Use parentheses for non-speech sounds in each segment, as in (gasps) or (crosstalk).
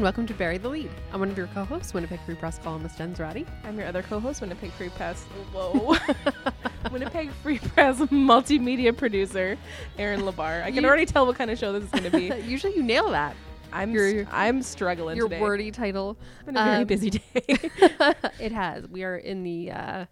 and welcome to Bury the Lead. I'm one of your co-hosts, Winnipeg Free Press columnist Jen Zoratti. I'm your other co-host, Winnipeg Free Press. Whoa, (laughs) (laughs) Winnipeg Free Press multimedia producer, Erin Lebar. I can You- already tell what kind of show this is going to be. (laughs) Usually you nail that. I'm Your- I'm struggling Your today. wordy title. It's been a very Um, busy day. it has. We are in the uh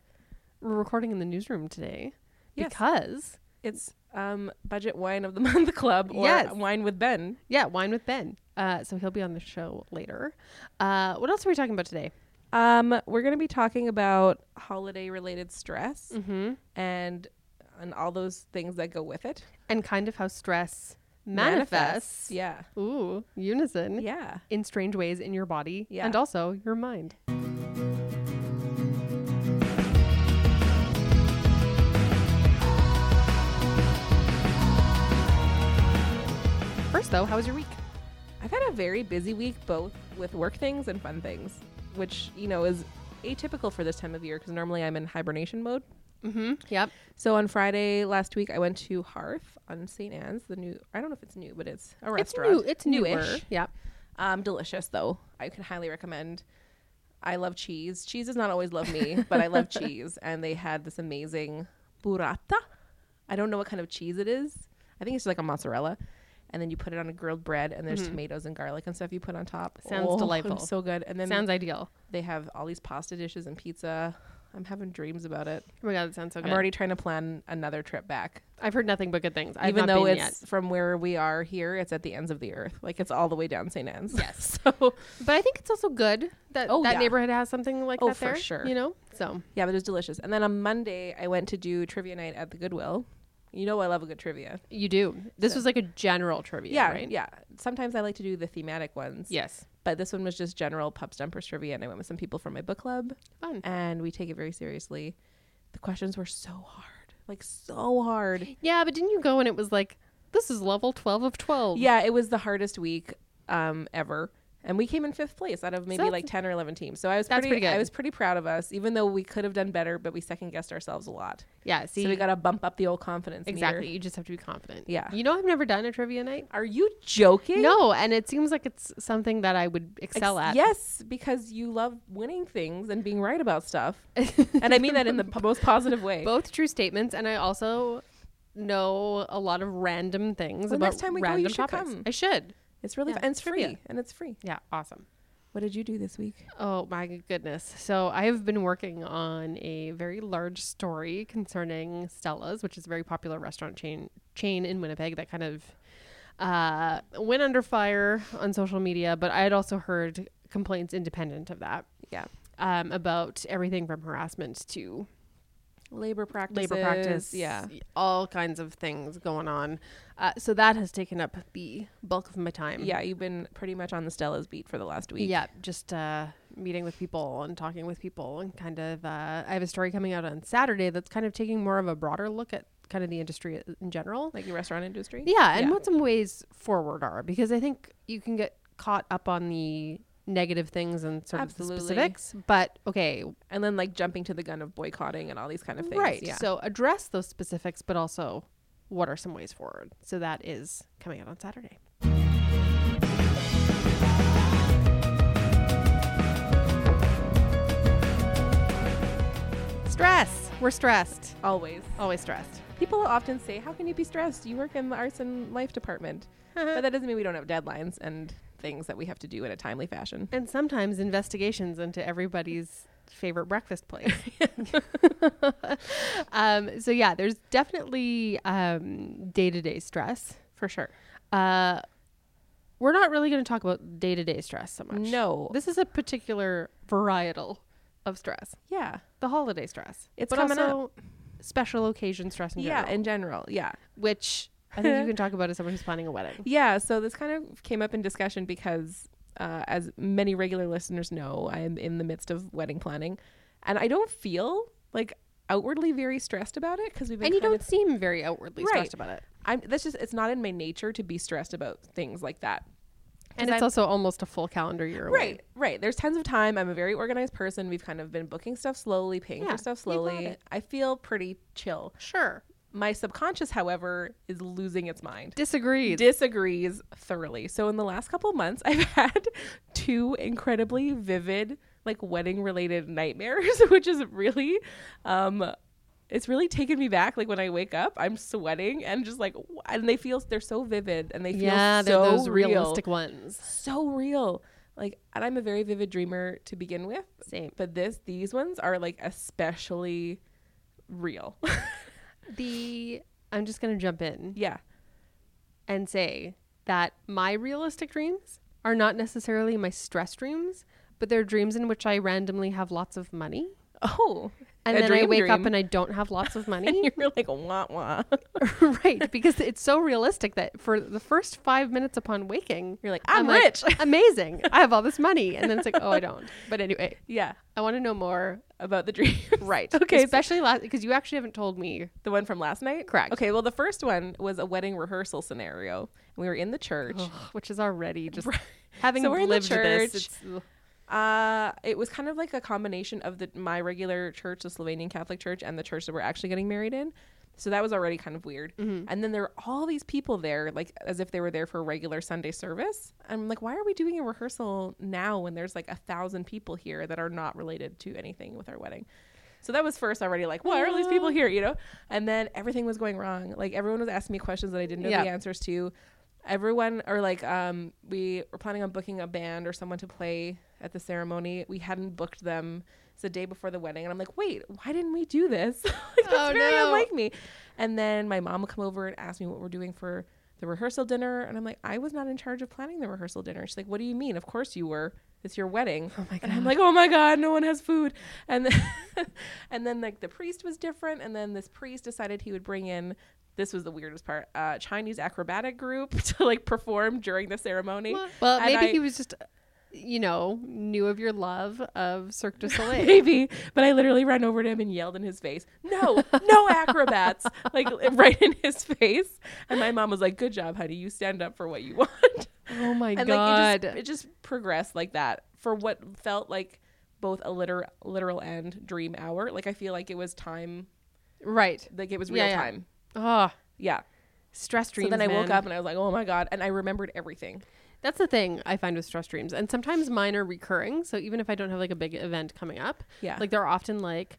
we're recording in the newsroom today Yes. because it's um budget wine of the month club or Yes. wine with Ben. yeah, wine with Ben. Uh so he'll be on the show later. Uh what else are we talking about today? Um, we're going to be talking about holiday related stress Mhm. and and all those things that go with it. And kind of how stress manifests. Yeah. Ooh, unison. Yeah. In strange ways in your body Yeah. and also your mind. First though, how was your week? I've had a very busy week, both with work things and fun things, which, you know, is atypical for this time of year because normally I'm in hibernation mode. Mm-hmm. Yep. So on Friday last week, I went to Hearth on St. Anne's, the new, I don't know if it's new, but it's a restaurant. It's new. It's newer. Newish. Yep. Um, delicious, though. I can highly recommend. I love cheese. Cheese does not always love me, but I love (laughs) cheese. And they had this amazing burrata. I don't know what kind of cheese it is. I think it's like a mozzarella. And then you put it on a grilled bread, and there's Mhm. tomatoes and garlic and stuff you put on top. Sounds Oh, (laughs) delightful. So good. And then Sounds ideal. they have all these pasta dishes and pizza. I'm having dreams about it. Oh my god, that sounds so good. I'm already trying to plan another trip back. I've heard nothing but good things. I've Even not though been it's from where we are here, it's at the ends of the earth. Like it's all the way down St. Anne's. yet. Yes. (laughs) so But I think it's also good that Oh, that yeah. neighborhood has something like Oh, that for sure. You know? So Yeah, but it was delicious. And then on Monday, I went to do trivia night at the Goodwill. You know, I love a good trivia. you do. This So- was like a general trivia, Yeah, right? yeah. Sometimes I like to do the thematic ones. Yes. But this one was just general pub stumpers trivia, and I went with some people from my book club, Fun. and we take it very seriously. The questions were so hard, like so hard. Yeah, but didn't you go and it was like this is level 12 of 12. Yeah, it was the hardest week um, ever. And we came in fifth place out of maybe that's- like ten or eleven teams. So I was pretty, pretty good. I was pretty proud of us, even though we could have done better, but we second guessed ourselves a lot. Yeah, see. so we got to bump up the old confidence. meter. exactly. You just have to be confident. Yeah. You know I've never done a trivia night? Are you joking? No, and it seems like it's something that I would Ex- excel at. Yes, because you love winning things and being right about stuff. (laughs) and I mean that in the p- most positive way. Both true statements and I also know a lot of random things Well, about next time we go, you random should topics. come. I should. It's really Yeah, fun. And it's free. And it's free. Yeah, awesome. What did you do this week? Oh my good-goodness. So I have been working on a very large story concerning Stella's, which is a very popular restaurant chain chain in Winnipeg that kind of uh, went under fire on social media, but I had also heard complaints independent of that Yeah. um, about everything from harassment to Labor practices. labor practice, Yeah. all kinds of things going on. Uh, so that has taken up the bulk of my time. Yeah, you've been pretty much on the Stella's beat for the last week. Yeah, just uh, meeting with people and talking with people, and kind of. Uh, I have a story coming out on Saturday that's kind of taking more of a broader look at kind of the industry in general. Like the restaurant industry. Yeah, and Yeah. what some ways forward are because I think you can get caught up on the negative things and sort Absolutely. of the specifics. But okay, And then like jumping to the gun of boycotting and all these kind of things. right. Yeah. So address those specifics, but also what are some ways forward. So that is coming out on Saturday. Stress. We're stressed. Always. Always stressed. People often say, How can you be stressed? You work in the arts and life department. Uh-huh. but that doesn't mean we don't have deadlines and things that we have to do in a timely fashion. and sometimes investigations into everybody's favorite breakfast place. (laughs) (laughs) um, so yeah, there's definitely um, day-to-day stress. For sure. Uh, we're not really going to talk about day-to-day stress so much. No. This is a particular varietal of stress. Yeah. The holiday stress. It's but coming also special occasion stress in yeah, general. in general. Yeah. which I think you (laughs) can talk about as someone who's planning a wedding. Yeah, so this kind of came up in discussion because, uh, as many regular listeners know, I am in the midst of wedding planning, and I don't feel like outwardly very stressed about it because we've been And you don't of- seem very outwardly Right. stressed about it. I'm that's just it's not in my nature to be stressed about things like that. And it's I'm- also almost a full calendar year away. Right, right. There's tons of time. I'm a very organized person. We've kind of been booking stuff slowly, paying Yeah, for stuff slowly. I feel pretty chill. Sure. My subconscious, however, is losing its mind. Disagrees. Disagrees thoroughly. So in the last couple of months, (laughs) I've had two incredibly vivid, like wedding related nightmares, (laughs) which is really um it's really taken me back. Like when I wake up, I'm sweating and just like, and they feel they're so vivid and they feel yeah, they're so those real, realistic ones. so real. Like, and I'm a very vivid dreamer to begin with, Same. but this these ones are like especially real. (laughs) The I'm just gonna jump in yeah, and say that my realistic dreams are not necessarily my stress dreams, but they're dreams in which I randomly have lots of money. Oh, And a then I dream wake up and I don't have lots of money. (laughs) and you're like wah wah. (laughs) right. Because it's so realistic that for the first five minutes upon waking, You're like I'm, like, rich. (laughs) amazing. I have all this money. And then it's like, oh, I don't. But anyway, yeah, I want to know more. about the dream. Right. Okay, Especially last, because you actually haven't told me. the one from last night. Correct. Okay. Well, the first one was a wedding rehearsal scenario. We were in the church. Which is already just having So we're in the lived this. Church. It's, ugh. Uh, it was kind of like a combination of the my regular church, the Slovenian Catholic Church, and the church that we're actually getting married in. So that was already kind of weird. Mm-hmm. And then there were all these people there, like as if they were there for a regular Sunday service. I'm like, why are we doing a rehearsal now when there's like a thousand people here that are not related to anything with our wedding? So that was first already like, why are all these people here? You know? And then everything was going wrong. Like everyone was asking me questions that I didn't know Yeah. the answers to. Everyone, or like, um, we were planning on booking a band or someone to play at the ceremony. We hadn't booked them. It's the day before the wedding. And I'm like, wait, why didn't we do this? (laughs) like, that's Oh, very no. unlike me. And then my mom would come over and ask me what we're doing for the rehearsal dinner. And I'm like, I was not in charge of planning the rehearsal dinner. She's like, what do you mean? Of course you were. It's your wedding. Oh my god. And I'm like, oh my god, no one has food. And then, (laughs) and then like the priest was different. And then this priest decided he would bring in. This was the weirdest part. Uh, Chinese acrobatic group (laughs) to like perform during the ceremony. Well, maybe I- he was just, you know, knew of your love of Cirque du (laughs) Soleil. Maybe, but I literally ran over to him and yelled in his face, "No, no (laughs) acrobats!" like right in his face. And my mom was like, "Good job, honey. You stand up for what you want." oh my god. and God. like it just, it just progressed like that for what felt like both a literal literal and dream hour. Like I feel like it was time, right. like it was real yeah. time. Oh, Yeah. stress dreams. so then I woke up and I was like, "Oh my god!" And I remembered everything. That's the thing I find with stress dreams. And sometimes mine are recurring. So even if I don't have like a big event coming up, Yeah. like they're often like,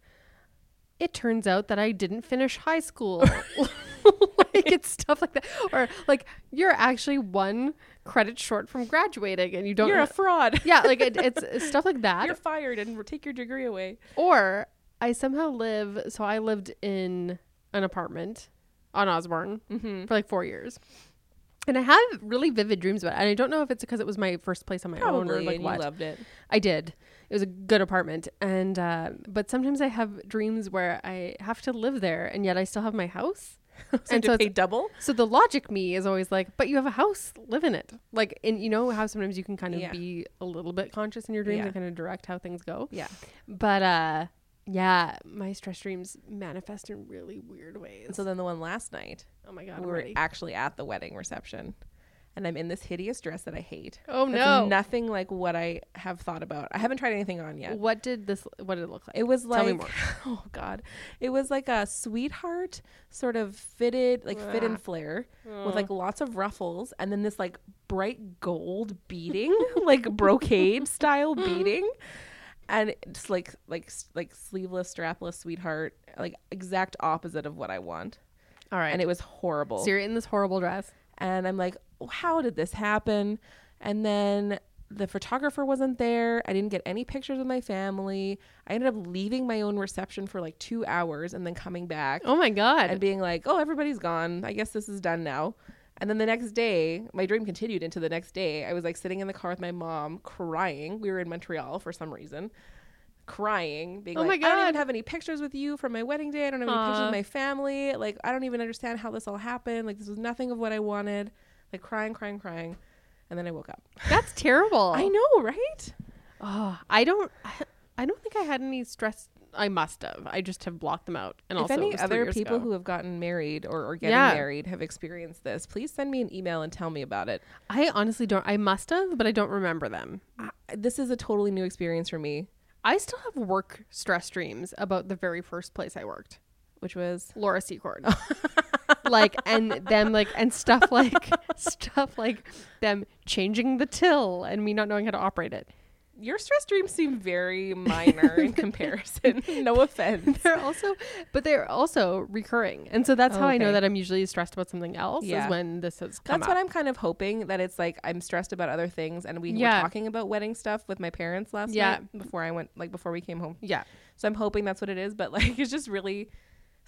it turns out that I didn't finish high school. (laughs) (laughs) like it's stuff like that. Or like you're actually one credit short from graduating and you don't. You're a fraud. yeah, like it, it's, it's (laughs) stuff like that. You're fired and take your degree away. Or I somehow live. So I lived in an apartment on Osborne Mm-hmm. for like four years. And I have really vivid dreams about it. And I don't know if it's because it was my first place on my own or Probably, like what. you loved it. I did. It was a good apartment. And, uh, but sometimes I have dreams where I have to live there and yet I still have my house. (laughs) So and to so pay double. so the logic me is always like, but you have a house, live in it. Like, and you know how sometimes you can kind of Yeah. be a little bit conscious in your dreams Yeah. and kind of direct how things go. Yeah. But, uh, yeah, my stress dreams manifest in really weird ways. And so then the one last night, oh my God. we were actually at the wedding reception. And I'm in this hideous dress that I hate. oh no. nothing like what I have thought about. I haven't tried anything on yet. What did this, what did it look like? It was Tell me like more. (laughs) oh god. It was like a sweetheart sort of fitted like fit and flare with like lots of ruffles and then this like bright gold beading, (laughs) like brocade style (laughs) beading. And it's like like like sleeveless strapless sweetheart, like exact opposite of what I want. All right. And it was horrible. so you're in this horrible dress. and I'm like, how did this happen? And then the photographer wasn't there. I didn't get any pictures of my family. I ended up leaving my own reception for like two hours and then coming back Oh my God. and being like, oh, everybody's gone. I guess this is done now. And then the next day, my dream continued into the next day. I was like sitting in the car with my mom crying. We were in Montreal for some reason. Crying, being Oh like, my I don't even have any pictures with you from my wedding day. I don't have any pictures of my family. Like, I don't even understand how this all happened. Like, this was nothing of what I wanted. Like, crying, crying, crying. And then I woke up. (laughs) That's terrible. I know, right? Oh, I don't. I don't think I had any stress. I must have. I just have blocked them out. And if also, any other people ago. who have gotten married or, or getting Yeah. married have experienced this, please send me an email and tell me about it. I honestly don't. I must have, but I don't remember them. I, this is a totally new experience for me. I still have work stress dreams about the very first place I worked. which was Laura Secord. (laughs) like and them like and stuff like (laughs) stuff like them changing the till and me not knowing how to operate it. Your stress dreams seem very minor in (laughs) comparison. (laughs) no offense. They're also but they're also recurring. And so that's how I know that I'm usually stressed about something else Yeah. is when this has come That's up. what I'm kind of hoping that it's like I'm stressed about other things, and we Yeah. were talking about wedding stuff with my parents last Yeah. night before I went, like before we came home. yeah. So I'm hoping that's what it is, but like (laughs) it's just really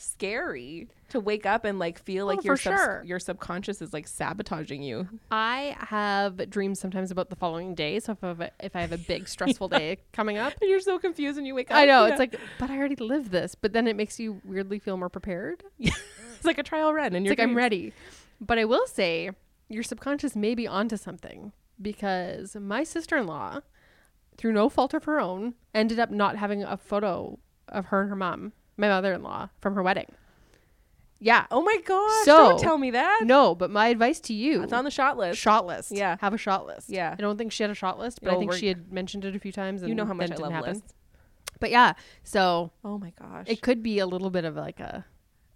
scary to wake up and like feel like Oh, your subs- sure. your subconscious is like sabotaging you. I have dreams sometimes about the following day. So if I have a, if I have a big stressful day (laughs) coming up, And you're so confused and you wake up. I know Yeah. it's like, but I already lived this. But then it makes you weirdly feel more prepared. (laughs) it's like a trial run, and you're like I'm ready. But I will say, your subconscious may be onto something because my sister-in-law, through no fault of her own, ended up not having a photo of her and her mom, my mother-in-law, from her wedding. Yeah. Oh my gosh! So- don't tell me that. No, but my advice to you, It's on the shot list. shot list. Yeah. Have a shot list. Yeah. I don't think she had a shot list, but I think she had mentioned it a few times. And you know how much I it love happen. lists. But yeah, so Oh my gosh! it could be a little bit of like a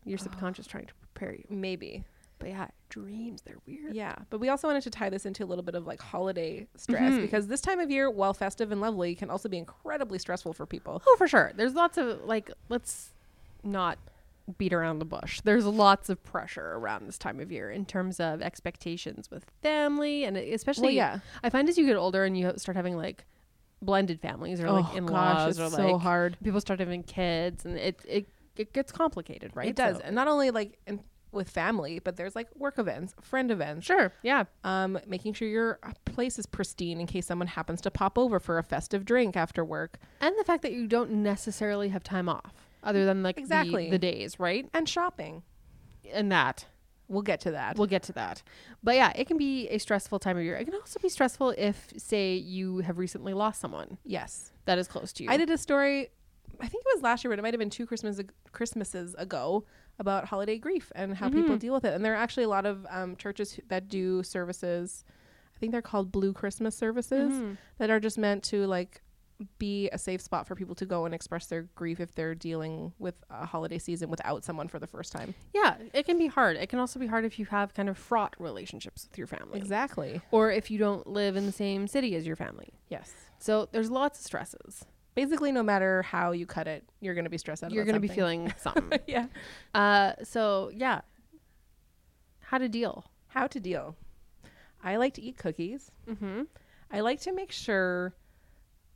your subconscious (gasps) trying to prepare you. Maybe. But yeah, dreams they're weird. Yeah, but we also wanted to tie this into a little bit of like holiday stress Mhm. because this time of year, while festive and lovely, can also be incredibly stressful for people. Oh, for sure. There's lots of like let's not beat around the bush. There's lots of pressure around this time of year in terms of expectations with family and especially Well, yeah. I find as you get older and you start having like blended families or like oh in-laws gosh, or it's like so hard. people start having kids and it it it gets complicated, right? It does, So- and not only like in, with family, but there's like work events, friend events. sure. Yeah. Um, making sure your place is pristine in case someone happens to pop over for a festive drink after work, And the fact that you don't necessarily have time off other than like the- Exactly. the, days, right? and shopping. And that. We'll get to that. We'll get to that. But yeah, it can be a stressful time of year. It can also be stressful if, say, you have recently lost someone yes, that is close to you. I did a story. I think it was last year, but it might have been two Christmas Christmases ago about holiday grief and how people Mhm. deal with it. And there are actually a lot of um, churches that do services. I think they're called Blue Christmas services Mhm. that are just meant to like be a safe spot for people to go and express their grief if they're dealing with a holiday season without someone for the first time. Yeah, it can be hard. It can also be hard if you have kind of fraught relationships with your family. Exactly. Or if you don't live in the same city as your family. Yes. So there's lots of stresses. Basically, no matter how you cut it, you're going to be stressed out. You're going to be feeling (laughs) something. yeah. uh, so yeah, how to deal. How to deal. I like to eat cookies. Mm-hmm. I like to make sure,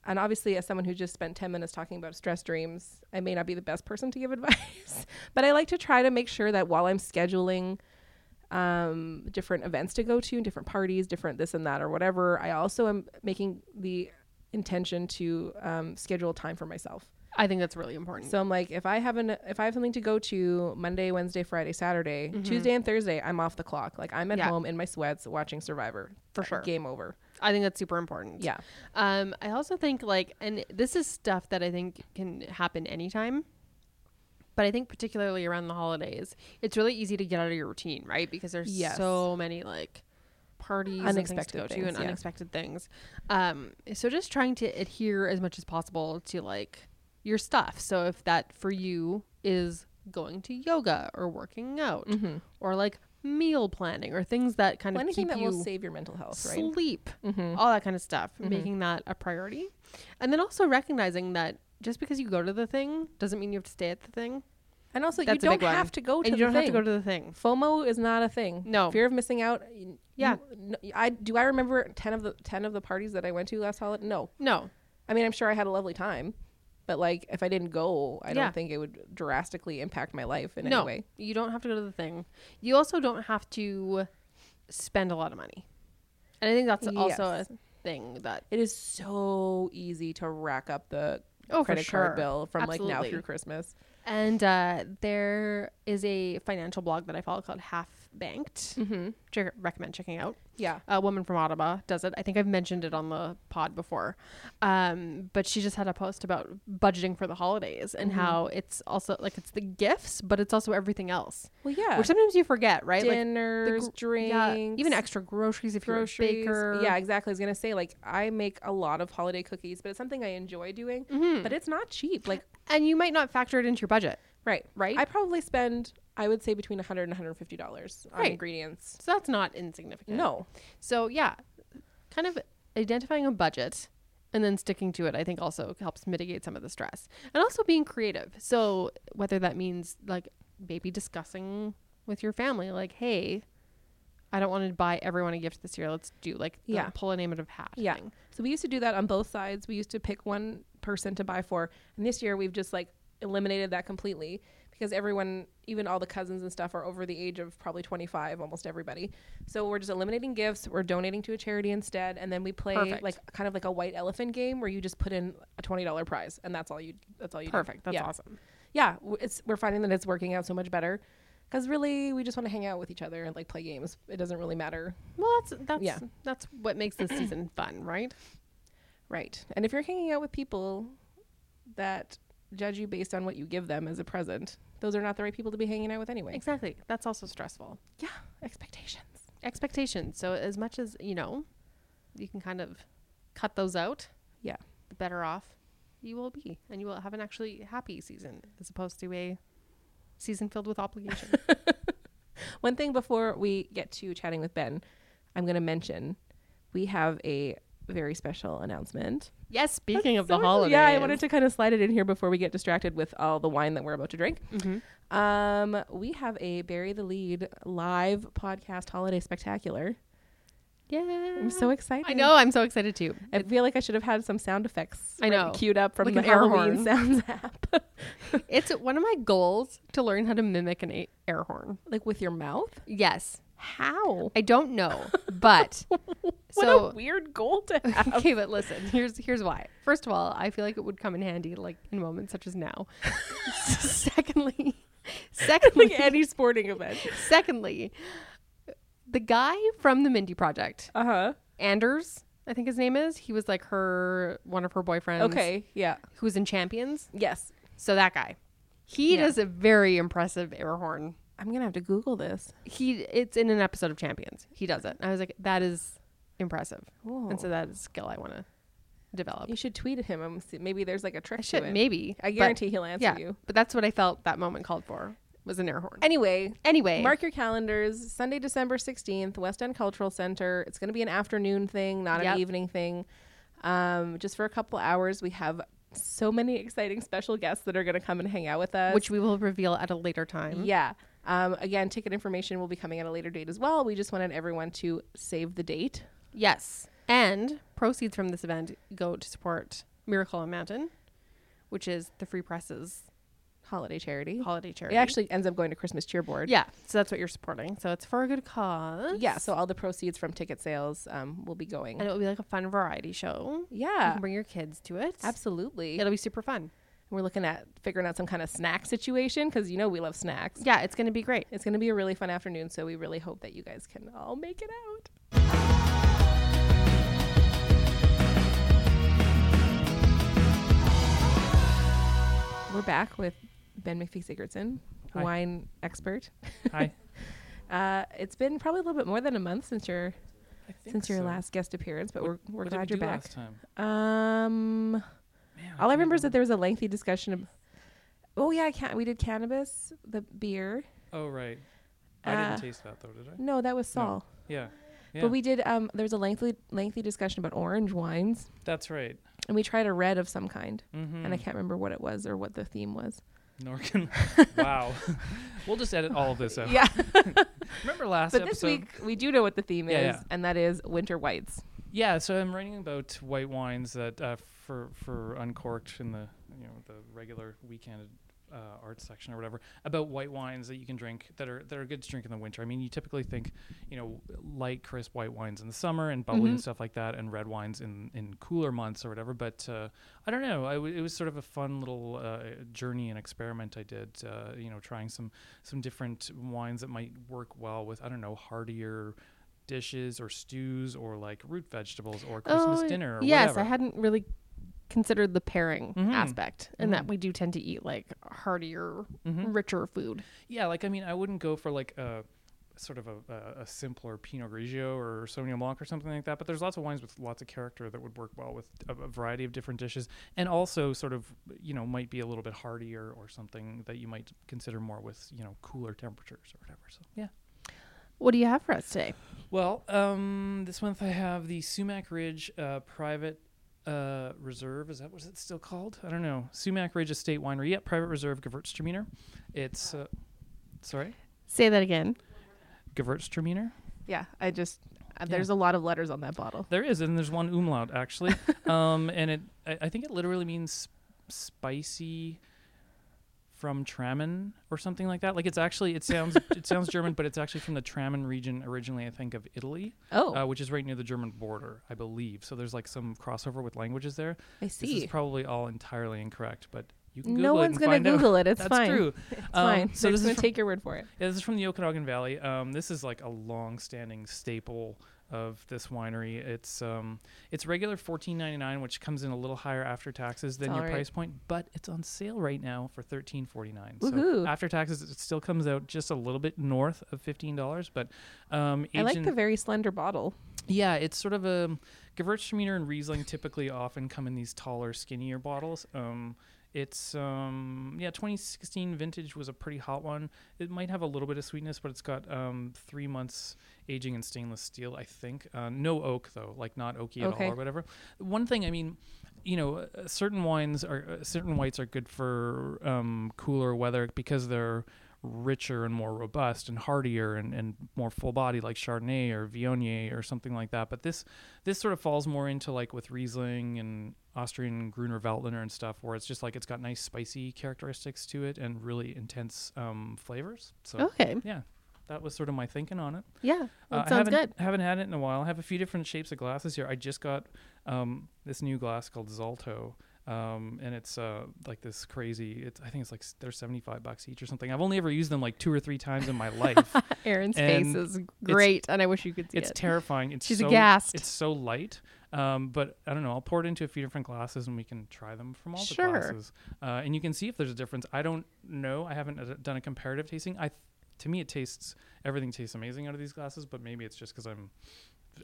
and obviously, as someone who just spent 10 minutes talking about stress dreams, I may not be the best person to give (laughs) advice, but I like to try to make sure that while I'm scheduling um, different events to go to, different parties, different this and that, or whatever, I also am making the intention to um, schedule time for myself. I think that's really important. So I'm like, if I have an if I have something to go to Monday, Wednesday, Friday, Saturday, Mhm. Tuesday and Thursday, I'm off the clock. Like I'm at Yeah. home in my sweats watching Survivor. For sure. Game over. I think that's super important. Yeah. Um, I also think like, and this is stuff that I think can happen anytime. But I think particularly around the holidays, it's really easy to get out of your routine, right? Because there's Yes. so many like parties, and things Unexpected to go to, things, and yeah. unexpected things. Um, so just trying to adhere as much as possible to like your stuff. So if that for you is going to yoga or working out Mm-hmm. or like meal planning or things that kind Well, of anything keep that you will save your mental health, right? sleep Mm-hmm. all that kind of stuff, Mhm. making that a priority. And then also recognizing that just because you go to the thing doesn't mean you have to stay at the thing. And also, That's you don't one. have to go to and the you don't thing. have to go to the thing. FOMO is not a thing. No. Fear of missing out. Yeah. you- n- I do. I remember ten of the ten of the parties that I went to last holiday. No. No. I mean, I'm sure I had a lovely time, but like, if I didn't go, I Yeah. don't think it would drastically impact my life in no. any way. You don't have to go to the thing. You also don't have to spend a lot of money. And I think that's also a Yes. thing that It is so easy to rack up the oh credit sure. card bill from like now Absolutely. through Christmas. And uh, there is a financial blog that I follow called Half Banked, Mm-hmm. recommend checking out. Yeah. a woman from Ottawa does it. I think I've mentioned it on the pod before. Um, but she just had a post about budgeting for the holidays and Mhm. how it's also like it's the gifts, but it's also everything else, Well, yeah. which sometimes you forget, right? Like Dinners, gr- drinks, yeah, even extra groceries if groceries. you're a baker. Yeah, exactly. I was gonna say like I make a lot of holiday cookies, but it's something I enjoy doing. Mhm. But it's not cheap. Like and you might not factor it into your budget. Right. right? I probably spend, I would say, between 100 and 150 dollars on Right. ingredients. so that's not insignificant. No. So yeah, kind of identifying a budget and then sticking to it, I think also helps mitigate some of the stress. And also being creative. So whether that means like maybe discussing with your family, like, hey, I don't want to buy everyone a gift this year. Let's do like the Yeah. pull a name out of hat. Yeah. thing. So we used to do that on both sides. We used to pick one person to buy for, and this year we've just like eliminated that completely because everyone, even all the cousins and stuff, are over the age of probably 25, almost everybody. So we're just eliminating gifts. We're donating to a charity instead, and then we play Perfect. like kind of like a white elephant game where you just put in a twenty dollar prize, and that's all you. That's all you. do. Perfect. That's yeah. awesome. Yeah, it's we're finding that it's working out so much better. Because really, we just want to hang out with each other and like play games. It doesn't really matter Well, that's that's Yeah. that's what makes this season fun, right? Right. And if you're hanging out with people that judge you based on what you give them as a present, those are not the right people to be hanging out with anyway. Exactly. That's also stressful. Yeah, expectations. Expectations. So as much as you know, you can kind of cut those out. Yeah. the better off you will be, and you will have an actually happy season as opposed to a season filled with obligation. (laughs) One thing before we get to chatting with Ben, I'm going to mention we have a very special announcement. Yes, speaking of So the holidays. Yeah, I wanted to kind of slide it in here before we get distracted with all the wine that we're about to drink. Mhm. Um, we have a Bury the Lead live podcast holiday spectacular. Yeah, I'm so excited. I know. I'm so excited too. I feel like I should have had some sound effects. I know. queued up from Like the air Halloween horn. Sounds (laughs) app, It's one of my goals to learn how to mimic an air horn. like with your mouth. Yes, How? I don't know, but (laughs) What so a weird goal to (laughs) have. okay, but listen, here's here's why. First of all, I feel like it would come in handy like in moments such as now. (laughs) secondly, secondly, like any sporting event. secondly, the guy from the Mindy Project, Uh huh. Anders, I think his name is. He was like her one of her boyfriends. Okay. Yeah. Who was in Champions. Yes. So that guy. He Yeah. does a very impressive air horn. I'm gonna have to Google this. He it's in an episode of Champions. He does it. I was like, that is impressive. Whoa. And so that is a skill I want to develop. you should tweet at him. and see- Maybe there's like a trick I should it. maybe. I but- guarantee he'll answer yeah, you. But that's what I felt that moment called for was an air horn. Anyway, Anyway, mark your calendars. Sunday, December 16th, West End Cultural Center. It's going to be an afternoon thing, not Yep. an evening thing. Um, just for a couple hours. We have so many (laughs) exciting special guests that are going to come and hang out with us. which we will reveal at a later time. Yeah. Um, again, ticket information will be coming at a later date as well. We just wanted everyone to save the date. Yes. And proceeds from this event go to support Miracle on Mountain, which is the Free Press's Holiday charity. holiday charity. It actually ends up going to Christmas Cheer Board. yeah. So that's what you're supporting. So it's for a good cause. Yeah. So all the proceeds from ticket sales um, will be going. and it will be like a fun variety show. Yeah. You can bring your kids to it. Absolutely. It'll be super fun. We're looking at figuring out some kind of snack situation because you know we love snacks. Yeah, it's going to be great. It's going to be a really fun afternoon, so we really hope that you guys can all make it out. We're back with Ben MacPhee-Sigurdson, Hi. wine expert. Hi. (laughs) Uh, it's been probably a little bit more than a month since your I think since your so. last guest appearance, but What- we're we're what did glad we you're do back. Last time? Um, Man, all I remember is that there was a lengthy discussion of. Oh yeah, can we did cannabis, the beer. Oh right. I Uh, didn't taste that though, did I? No, that was Saul. Yeah. Yeah. But we did. Um, there was a lengthy lengthy discussion about orange wines, That's right. and we tried a red of some kind, Mm-hmm. and I can't remember what it was or what the theme was. Nor can. (laughs) wow. (laughs) we'll just edit all of this out. Yeah, (laughs) Remember last but this episode? week we do know what the theme Yeah, is, yeah. and that is winter whites. Yeah. So I'm writing about white wines that uh, for for uncorked in the you know the regular weekend uh, art section or whatever about white wines that you can drink that are that are good to drink in the winter. I mean, you typically think you know light crisp white wines in the summer and bubbly and Mhm. stuff like that, and red wines in in cooler months or whatever. But uh, I don't know. I w- it was sort of a fun little uh, journey and experiment I did. Uh, you know, trying some some different wines that might work well with I don't know heartier dishes or stews or like root vegetables or Christmas dinner or Oh, yes, whatever. I hadn't really considered the pairing Mhm. aspect, and that Mhm. we do tend to eat like heartier, Mhm. richer food. Yeah, like I mean, I wouldn't go for like a sort of a, a, a simpler Pinot Grigio or Sauvignon Blanc or something like that. But there's lots of wines with lots of character that would work well with a, a variety of different dishes, and also sort of you know might be a little bit heartier or something that you might consider more with you know cooler temperatures or whatever. So yeah. What do you have for us today? Well, um, this month I have the Sumac Ridge uh, Private uh, Reserve. Is that what it's still called? I don't know. Sumac Ridge Estate Winery. Yeah, Private Reserve Gewürztraminer. It's uh, sorry, Say that again. Gewürztraminer. Yeah, I just uh, there's a lot of letters on that bottle. There is, and there's one umlaut actually, (laughs) um, and it I, I think it literally means spicy from Tramin or something like that. Like it's actually it sounds (laughs) it sounds German, but it's actually from the Tramin region originally. I think of Italy, Oh, uh, which is right near the German border, I believe. So there's like some crossover with languages there. I see. This is probably all entirely incorrect, but you can No Google it one's and gonna find out. Google it. It's That's fine. true. (laughs) It's Um, fine. so So this is from- take your word for it. Yeah, this is from the Okanagan Valley. Um, this is like a long-standing staple of this winery. It's um, it's regular fourteen ninety nine, which comes in a little higher after taxes than your right. price point, but it's on sale right now for thirteen forty nine. So after taxes, it still comes out just a little bit north of fifteen dollars. But um, I like the very slender bottle. yeah, it's sort of a Gewürztraminer and Riesling typically often come in these taller, skinnier bottles. Um, it's um, yeah, 2016 vintage was a pretty hot one. It might have a little bit of sweetness, but it's got um, three months aging in stainless steel, I think. Uh, no oak though, like not oaky at all or whatever. One thing, I mean, you know, uh, certain wines are uh, certain whites are good for um, cooler weather because they're richer and more robust and hardier and, and more full body like Chardonnay or Viognier or something like that. But this this sort of falls more into like with Riesling and Austrian Gruner Veltliner and stuff where it's just like it's got nice spicy characteristics to it and really intense um, flavors. So Okay. yeah, that was sort of my thinking on it. Yeah. Uh, I sounds haven't, good. Haven't had it in a while. I have a few different shapes of glasses here. I just got um, this new glass called Zalto. Um, and it's uh, like this crazy. It's I think it's like they're seventy five bucks each or something. I've only ever used them like two or three times in my (laughs) life. Erin's and face is great, and I wish you could see it's it. terrifying. It's She's so, aghast. It's so light. Um, but I don't know. I'll pour it into a few different glasses and we can try them from all the Sure. glasses. Uh, and you can see if there's a difference. I don't know. I haven't uh, done a comparative tasting. I, th- to me, it tastes everything tastes amazing out of these glasses. But maybe it's just because I'm,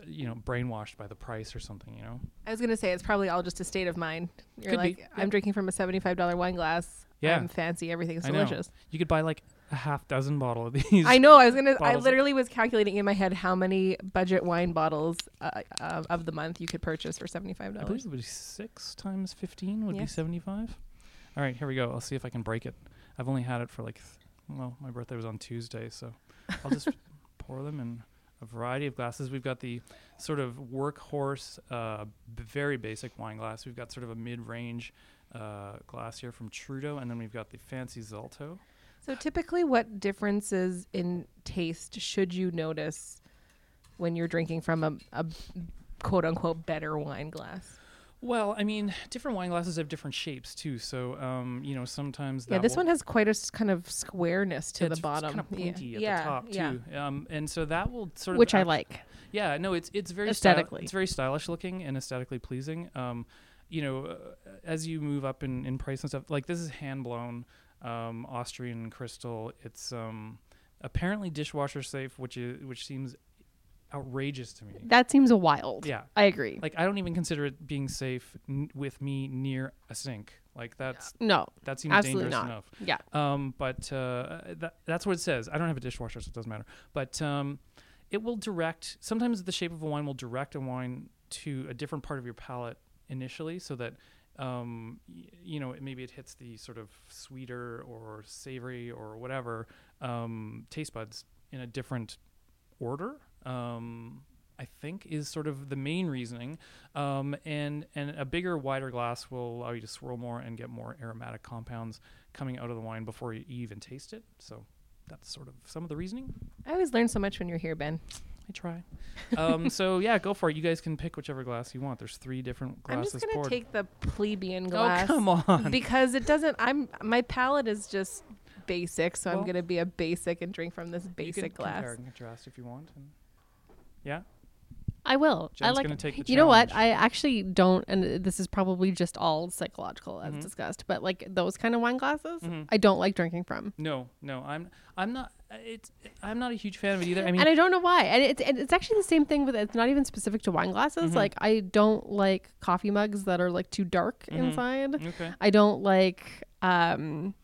you know, brainwashed by the price or something. You know. I was gonna say it's probably all just a state of mind. You're Could like, yeah. I'm drinking from a seventy-five dollar wine glass. Yeah. I'm fancy. Everything's delicious. You could buy like a half dozen bottle of these. I know. I was gonna. I literally was calculating in my head how many budget wine bottles uh, uh, of the month you could purchase for seventy-five I believe dollars. it would be six times fifteen would be seventy-five. All right, here we go. I'll see if I can break it. I've only had it for like, th- well, my birthday was on Tuesday, so I'll just (laughs) pour them in variety of glasses. We've got the sort of workhorse, uh, b- very basic wine glass. We've got sort of a mid-range uh, glass here from Trudeau, and then we've got the fancy Zalto. So typically, what differences in taste should you notice when you're drinking from a, a quote unquote better wine glass? Well, I mean, different wine glasses have different shapes too. So, um, you know, sometimes Yeah, this will- one has quite a s- kind of squareness to it's the bottom. kind of Yeah. at yeah, the top yeah. too. Um, and so that will sort of which I act- like. Yeah, no, it's it's very Aesthetically. Styli- it's very stylish looking and aesthetically pleasing. Um, you know, uh, as you move up in, in price and stuff, like this is hand blown um, Austrian crystal. It's um, apparently dishwasher safe, which is which seems outrageous to me. That seems wild. Yeah, I agree. like I don't even consider it being safe n- with me near a sink. Like that's no, that seems dangerous not. enough. Yeah. Um, but uh, that, that's what it says. I don't have a dishwasher, so it doesn't matter. But um, it will direct. Sometimes the shape of a wine will direct a wine to a different part of your palate initially, so that um, y- you know it, maybe it hits the sort of sweeter or savory or whatever um, taste buds in a different order. Um, I think is sort of the main reasoning, um, and and a bigger, wider glass will allow you to swirl more and get more aromatic compounds coming out of the wine before you even taste it. So that's sort of some of the reasoning. I always learn so much when you're here, Ben. I try. um, (laughs) so yeah, go for it. You guys can pick whichever glass you want. There's three different glasses. I'm just gonna poured. take the plebeian oh glass come on! because it doesn't. I'm my palate is just basic, so Well, I'm gonna be a basic and drink from this you can basic glass. compare and contrast if you want. And yeah, I will. I like. gonna take the you know what? I actually don't, and this is probably just all psychological as Mhm. discussed. But like those kind of wine glasses, Mhm. I don't like drinking from. No, no, I'm I'm not. it's I'm not a huge fan of it either. I mean, and I don't know why. And it's and it's actually the same thing with it's not even specific to wine glasses. Mhm. Like I don't like coffee mugs that are like too dark Mhm. inside. okay. I don't like um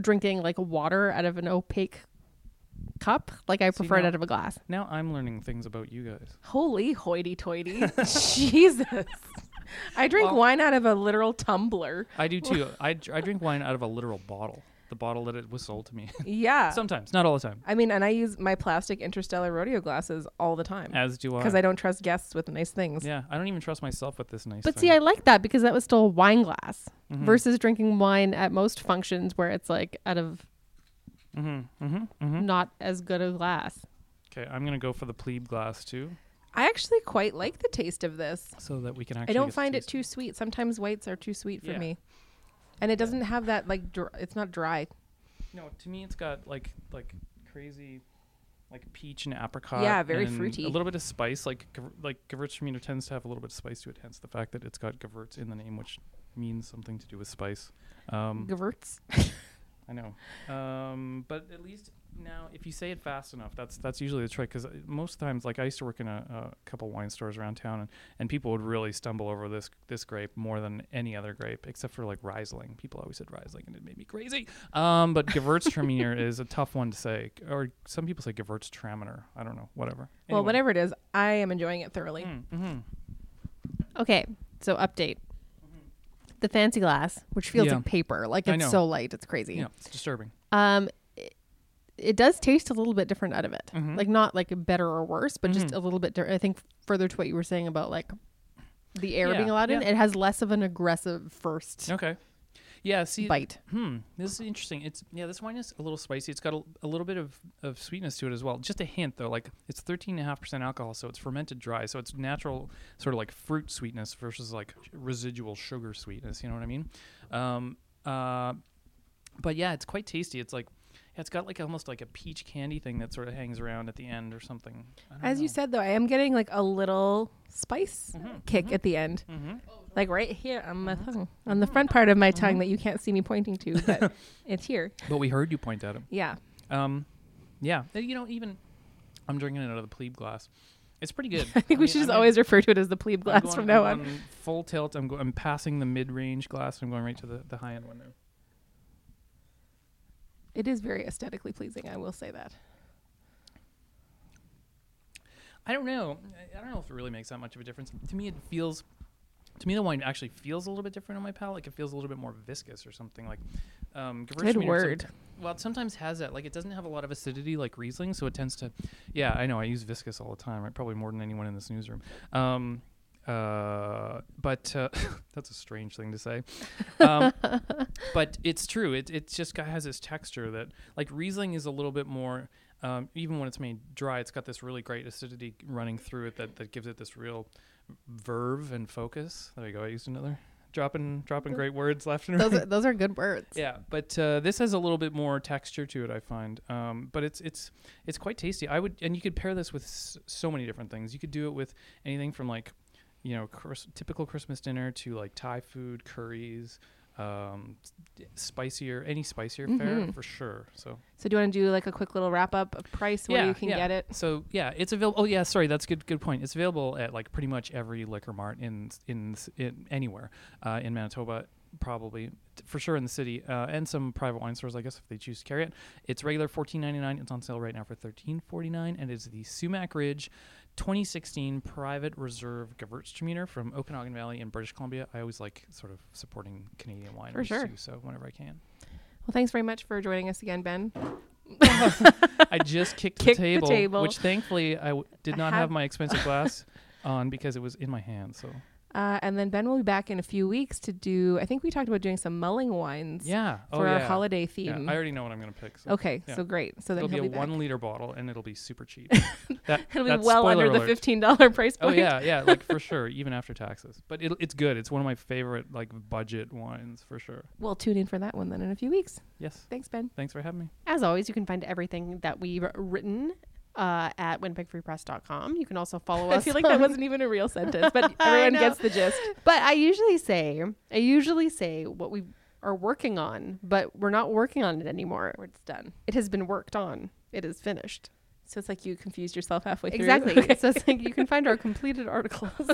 drinking like water out of an opaque cup. Like I See, prefer it now- out of a glass. Now I'm learning things about you guys. Holy hoity-toity! (laughs) Jesus, I drink wine out of a literal tumbler. I do too. I, dr- I drink wine out of a literal bottle. The bottle that it was sold to me. (laughs) Yeah. Sometimes, not all the time. I mean, and I use my plastic interstellar rodeo glasses all the time As do I. because I don't trust guests with nice things. yeah, I don't even trust myself with this nice. But see, I like that because that was still a wine glass Mhm. versus drinking wine at most functions where it's like out of Mhm. Mhm. Mhm. not as good a glass. Okay, I'm gonna go for the plebe glass too, I actually quite like the taste of this. so that we can actually. I don't find it too sweet. Sometimes whites are too sweet for Yeah. me, and it doesn't have that like. Dr- it's not dry. No, to me it's got like like crazy, like peach and apricot. Yeah, very and fruity. A little bit of spice, like like Gewürztraminer tends to have a little bit of spice to it. Hence the fact that it's got Gewürz in the name, which means something to do with spice. Um, Gewürz. (laughs) I know, um, but at least now, if you say it fast enough, that's that's usually the trick. Because most times, like I used to work in a, a couple wine stores around town, and, and people would really stumble over this this grape more than any other grape, except for like Riesling. People always said Riesling, and it made me crazy. Um, but Gewürztraminer (laughs) is a tough one to say, or some people say Gewürztraminer. I don't know, whatever. Well, whatever it is, I am enjoying it thoroughly. Mm, mhm. Okay, so update. The fancy glass, which feels Yeah. like paper, like I it's know. so light, it's crazy. Yeah, it's disturbing. Um, it, it does taste a little bit different out of it. Mhm. Like not like better or worse, but just Mhm. a little bit. Di- I think further to what you were saying about like the air being Yeah, allowed in, yeah. it has less of an aggressive first Okay. Yeah. See, bite. Hmm. This is interesting. It's yeah. This wine is a little spicy. It's got a, a little bit of, of sweetness to it as well. Just a hint though. Like it's thirteen and a half percent alcohol, so it's fermented dry. So it's natural sort of like fruit sweetness versus like residual sugar sweetness. You know what I mean? Um. Uh. But yeah, it's quite tasty. It's like. Yeah, it's got like almost like a peach candy thing that sort of hangs around at the end or something. I don't As you said, though, I am getting like a little spice Mhm, kick mhm. at the end, Mhm. Like right here on my tongue, on the front part of my tongue that you can't see me pointing to, but (laughs) it's here. But we heard you point at him. Yeah. Um, yeah, Uh, you know, even I'm drinking it out of the plebe glass. It's pretty good. (laughs) I think we mean, should just I'm always refer to it as the plebe glass going- from now I'm on. Full tilt. I'm go- I'm passing the mid-range glass. I'm going right to the, the high-end one now. It is very aesthetically pleasing. I will say that. I don't know. I- I don't know if it really makes that much of a difference. To me, it feels. To me, the wine actually feels a little bit different on my palate. Like it feels a little bit more viscous or something. Like, um, Good Gewürztraminer some- word. well, it sometimes has that. Like, it doesn't have a lot of acidity like Riesling, so it tends to. Yeah, I know. I use viscous all the time. Right? Probably more than anyone in this newsroom. Um, uh, but uh, (laughs) that's a strange thing to say. Um, (laughs) but it's true. It it just got, has this texture that like Riesling is a little bit more. Um, even when it's made dry, it's got this really great acidity running through it that, that gives it this real verve and focus. There you go. I used another dropping dropping great words left and right. Those are, those are good words. (laughs) Yeah, but uh, this has a little bit more texture to it, I find. Um, but it's it's it's quite tasty. I would, and you could pair this with s- so many different things. You could do it with anything from like, you know, typical Christmas dinner to like Thai food, curries, um, spicier, any spicier fare Mhm. for sure. So So do you want to do like a quick little wrap up of price where Yeah, you can yeah. get it? so yeah, it's available. Oh yeah, sorry, that's good. Good point. It's available at like pretty much every liquor mart in in, in anywhere uh, in Manitoba, probably t- for sure in the city, uh, and some private wine stores, I guess, if they choose to carry it. It's regular fourteen ninety nine. It's on sale right now for thirteen forty nine, and it's the Sumac Ridge. 2016 private reserve Gewürztraminer from Okanagan Valley in British Columbia. I always like sort of supporting Canadian wineries sure. too, so whenever I can. Well, thanks very much for joining us again, Ben. (laughs) I just kicked, (laughs) Kicked the, the table, table. which thankfully I w- did not have Have- (laughs) my expensive glass on because it was in my hand. So Uh, and then Ben will be back in a few weeks to do. I think we talked about doing some mulling wines yeah, for oh, our yeah. holiday Yeah, theme. I already know what I'm gonna pick. So. okay, yeah. so great. So then it'll be he'll a be, one liter bottle and it'll be super cheap. (laughs) that, It'll be well under spoiler the fifteen dollar price point. Oh yeah, yeah, like for (laughs) sure, even after taxes. But it, it's good. It's one of my favorite like budget wines for sure. We'll tune in for that one then in a few weeks. Yes, Thanks, Ben. thanks for having me. As always, you can find everything that we've written uh, at winnipegfreepress.com. You can also follow (laughs) us. I feel like that wasn't even a real sentence, but (laughs) everyone gets the gist. But I usually say, I usually say what we are working on, but we're not working on it anymore. It's done. It has been worked on. it is finished. So it's like you confused yourself halfway through. Exactly. (laughs) Okay. So it's like you can find our completed articles (laughs)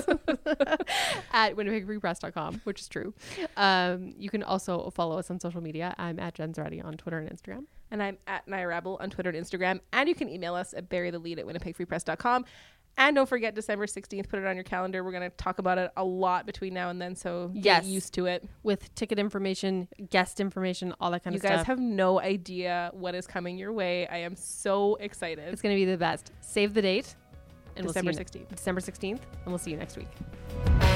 at winnipegfreepress.com, which is true. Um, you can also follow us on social media. I'm at Jen Zoratti on Twitter and Instagram. And I'm at Nirabel on Twitter and Instagram. And you can email us at burythelead at winnipegfreepress.com. And don't forget December 16th, put it on your calendar. We're going to talk about it a lot between now and then. So get used to it. With ticket information, guest information, all that kind you of stuff. You guys have no idea what is coming your way. I am so excited. it's going to be the best. Save the date. And December we'll see you 16th. ne- December 16th. And we'll see you next week.